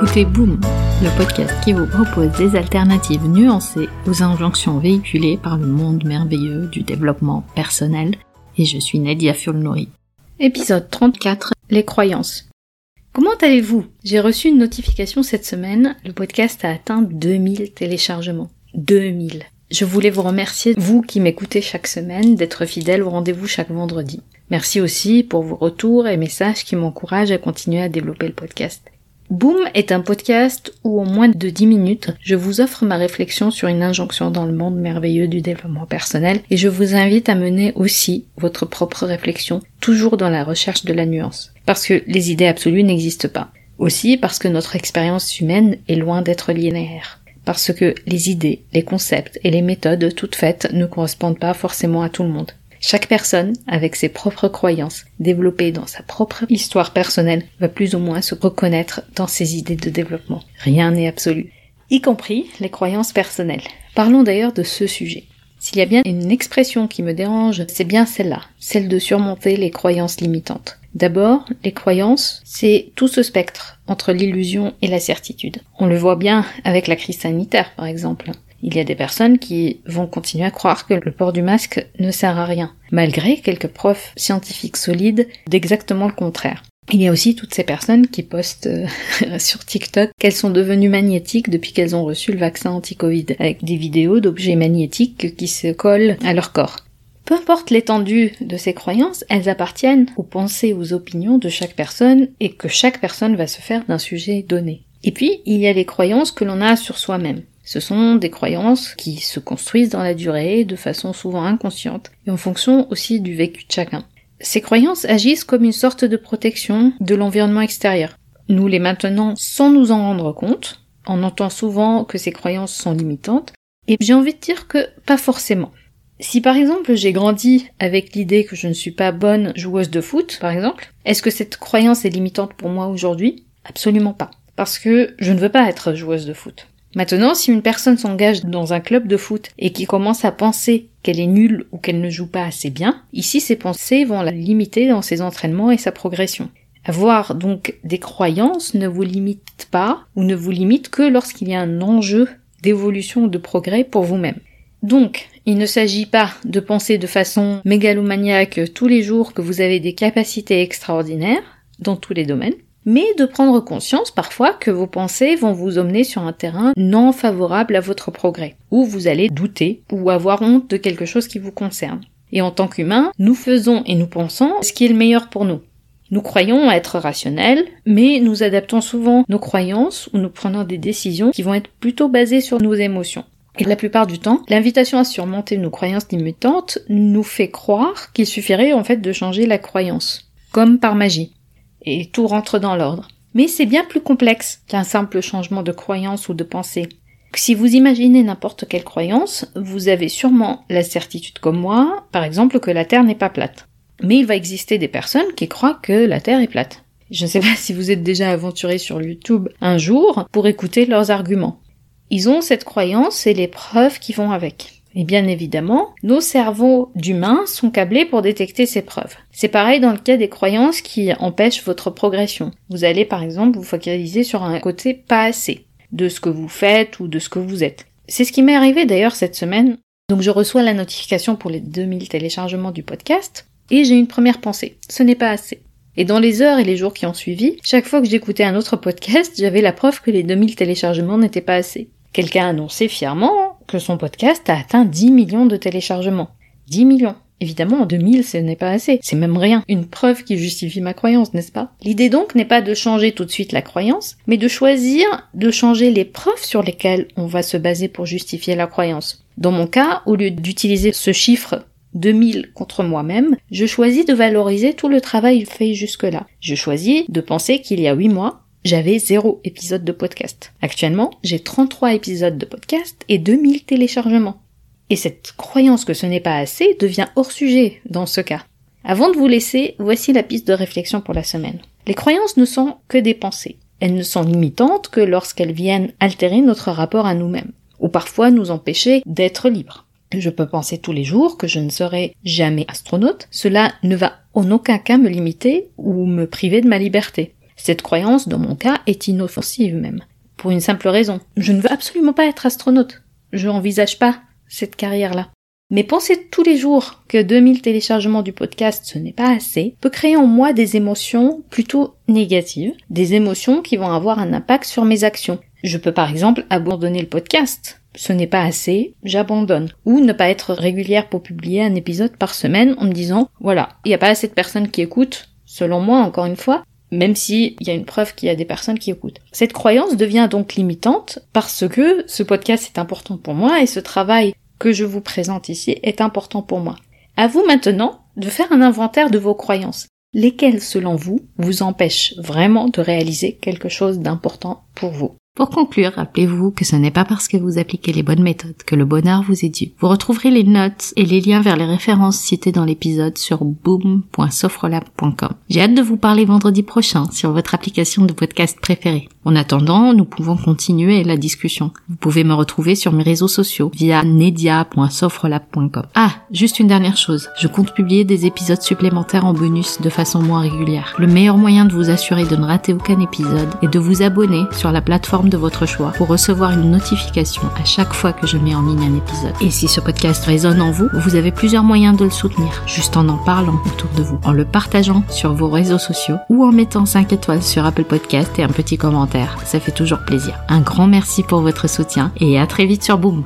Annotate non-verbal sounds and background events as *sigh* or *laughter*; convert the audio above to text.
écoutez Boom, le podcast qui vous propose des alternatives nuancées aux injonctions véhiculées par le monde merveilleux du développement personnel. Et je suis Nadia Fulnori. Épisode 34, les croyances. Comment allez-vous? J'ai reçu une notification cette semaine, le podcast a atteint 2000 téléchargements. 2000. Je voulais vous remercier, vous qui m'écoutez chaque semaine, d'être fidèle au rendez-vous chaque vendredi. Merci aussi pour vos retours et messages qui m'encouragent à continuer à développer le podcast. Boom est un podcast où en moins de 10 minutes, je vous offre ma réflexion sur une injonction dans le monde merveilleux du développement personnel et je vous invite à mener aussi votre propre réflexion, toujours dans la recherche de la nuance. Parce que les idées absolues n'existent pas. Aussi parce que notre expérience humaine est loin d'être linéaire. Parce que les idées, les concepts et les méthodes toutes faites ne correspondent pas forcément à tout le monde. Chaque personne, avec ses propres croyances, développées dans sa propre histoire personnelle, va plus ou moins se reconnaître dans ses idées de développement. Rien n'est absolu, y compris les croyances personnelles. Parlons d'ailleurs de ce sujet. S'il y a bien une expression qui me dérange, c'est bien celle-là, celle de surmonter les croyances limitantes. D'abord, les croyances, c'est tout ce spectre entre l'illusion et la certitude. On le voit bien avec la crise sanitaire, par exemple il y a des personnes qui vont continuer à croire que le port du masque ne sert à rien, malgré quelques preuves scientifiques solides d'exactement le contraire. Il y a aussi toutes ces personnes qui postent euh, *laughs* sur TikTok qu'elles sont devenues magnétiques depuis qu'elles ont reçu le vaccin anti-Covid, avec des vidéos d'objets magnétiques qui se collent à leur corps. Peu importe l'étendue de ces croyances, elles appartiennent aux pensées, aux opinions de chaque personne et que chaque personne va se faire d'un sujet donné. Et puis, il y a les croyances que l'on a sur soi-même. Ce sont des croyances qui se construisent dans la durée de façon souvent inconsciente et en fonction aussi du vécu de chacun. Ces croyances agissent comme une sorte de protection de l'environnement extérieur. Nous les maintenons sans nous en rendre compte. On entend souvent que ces croyances sont limitantes et j'ai envie de dire que pas forcément. Si par exemple j'ai grandi avec l'idée que je ne suis pas bonne joueuse de foot, par exemple, est-ce que cette croyance est limitante pour moi aujourd'hui? Absolument pas. Parce que je ne veux pas être joueuse de foot. Maintenant, si une personne s'engage dans un club de foot et qui commence à penser qu'elle est nulle ou qu'elle ne joue pas assez bien, ici ses pensées vont la limiter dans ses entraînements et sa progression. Avoir donc des croyances ne vous limite pas ou ne vous limite que lorsqu'il y a un enjeu d'évolution ou de progrès pour vous-même. Donc, il ne s'agit pas de penser de façon mégalomaniaque tous les jours que vous avez des capacités extraordinaires dans tous les domaines, mais de prendre conscience parfois que vos pensées vont vous emmener sur un terrain non favorable à votre progrès, où vous allez douter ou avoir honte de quelque chose qui vous concerne. Et en tant qu'humains, nous faisons et nous pensons ce qui est le meilleur pour nous. Nous croyons être rationnels, mais nous adaptons souvent nos croyances ou nous prenons des décisions qui vont être plutôt basées sur nos émotions. Et la plupart du temps, l'invitation à surmonter nos croyances limitantes nous fait croire qu'il suffirait en fait de changer la croyance, comme par magie et tout rentre dans l'ordre. Mais c'est bien plus complexe qu'un simple changement de croyance ou de pensée. Si vous imaginez n'importe quelle croyance, vous avez sûrement la certitude comme moi, par exemple, que la Terre n'est pas plate. Mais il va exister des personnes qui croient que la Terre est plate. Je ne sais pas *laughs* si vous êtes déjà aventuré sur YouTube un jour pour écouter leurs arguments. Ils ont cette croyance et les preuves qui vont avec. Et bien évidemment, nos cerveaux d'humains sont câblés pour détecter ces preuves. C'est pareil dans le cas des croyances qui empêchent votre progression. Vous allez par exemple vous focaliser sur un côté pas assez de ce que vous faites ou de ce que vous êtes. C'est ce qui m'est arrivé d'ailleurs cette semaine. Donc je reçois la notification pour les 2000 téléchargements du podcast et j'ai une première pensée. Ce n'est pas assez. Et dans les heures et les jours qui ont suivi, chaque fois que j'écoutais un autre podcast, j'avais la preuve que les 2000 téléchargements n'étaient pas assez. Quelqu'un a annoncé fièrement que son podcast a atteint 10 millions de téléchargements. 10 millions. Évidemment, 2000, ce n'est pas assez. C'est même rien. Une preuve qui justifie ma croyance, n'est-ce pas? L'idée donc n'est pas de changer tout de suite la croyance, mais de choisir de changer les preuves sur lesquelles on va se baser pour justifier la croyance. Dans mon cas, au lieu d'utiliser ce chiffre 2000 contre moi-même, je choisis de valoriser tout le travail fait jusque-là. Je choisis de penser qu'il y a 8 mois, j'avais zéro épisode de podcast. Actuellement, j'ai 33 épisodes de podcast et 2000 téléchargements. Et cette croyance que ce n'est pas assez devient hors sujet dans ce cas. Avant de vous laisser, voici la piste de réflexion pour la semaine. Les croyances ne sont que des pensées. Elles ne sont limitantes que lorsqu'elles viennent altérer notre rapport à nous-mêmes, ou parfois nous empêcher d'être libres. Je peux penser tous les jours que je ne serai jamais astronaute, cela ne va en aucun cas me limiter ou me priver de ma liberté. Cette croyance, dans mon cas, est inoffensive même. Pour une simple raison. Je ne veux absolument pas être astronaute. Je n'envisage pas cette carrière-là. Mais penser tous les jours que 2000 téléchargements du podcast ce n'est pas assez peut créer en moi des émotions plutôt négatives, des émotions qui vont avoir un impact sur mes actions. Je peux par exemple abandonner le podcast. Ce n'est pas assez, j'abandonne. Ou ne pas être régulière pour publier un épisode par semaine en me disant, voilà, il n'y a pas assez de personnes qui écoutent, selon moi encore une fois, même s'il y a une preuve qu'il y a des personnes qui écoutent. Cette croyance devient donc limitante parce que ce podcast est important pour moi et ce travail que je vous présente ici est important pour moi. À vous maintenant de faire un inventaire de vos croyances. Lesquelles, selon vous, vous empêchent vraiment de réaliser quelque chose d'important pour vous? Pour conclure, rappelez-vous que ce n'est pas parce que vous appliquez les bonnes méthodes que le bonheur vous est dû. Vous retrouverez les notes et les liens vers les références citées dans l'épisode sur boom.sofrelab.com. J'ai hâte de vous parler vendredi prochain sur votre application de podcast préférée. En attendant, nous pouvons continuer la discussion. Vous pouvez me retrouver sur mes réseaux sociaux via nedia.sofrelab.com. Ah, juste une dernière chose. Je compte publier des épisodes supplémentaires en bonus de façon moins régulière. Le meilleur moyen de vous assurer de ne rater aucun épisode est de vous abonner sur la plateforme de votre choix pour recevoir une notification à chaque fois que je mets en ligne un épisode. Et si ce podcast résonne en vous, vous avez plusieurs moyens de le soutenir, juste en en parlant autour de vous, en le partageant sur vos réseaux sociaux ou en mettant 5 étoiles sur Apple Podcast et un petit commentaire. Ça fait toujours plaisir. Un grand merci pour votre soutien et à très vite sur Boom.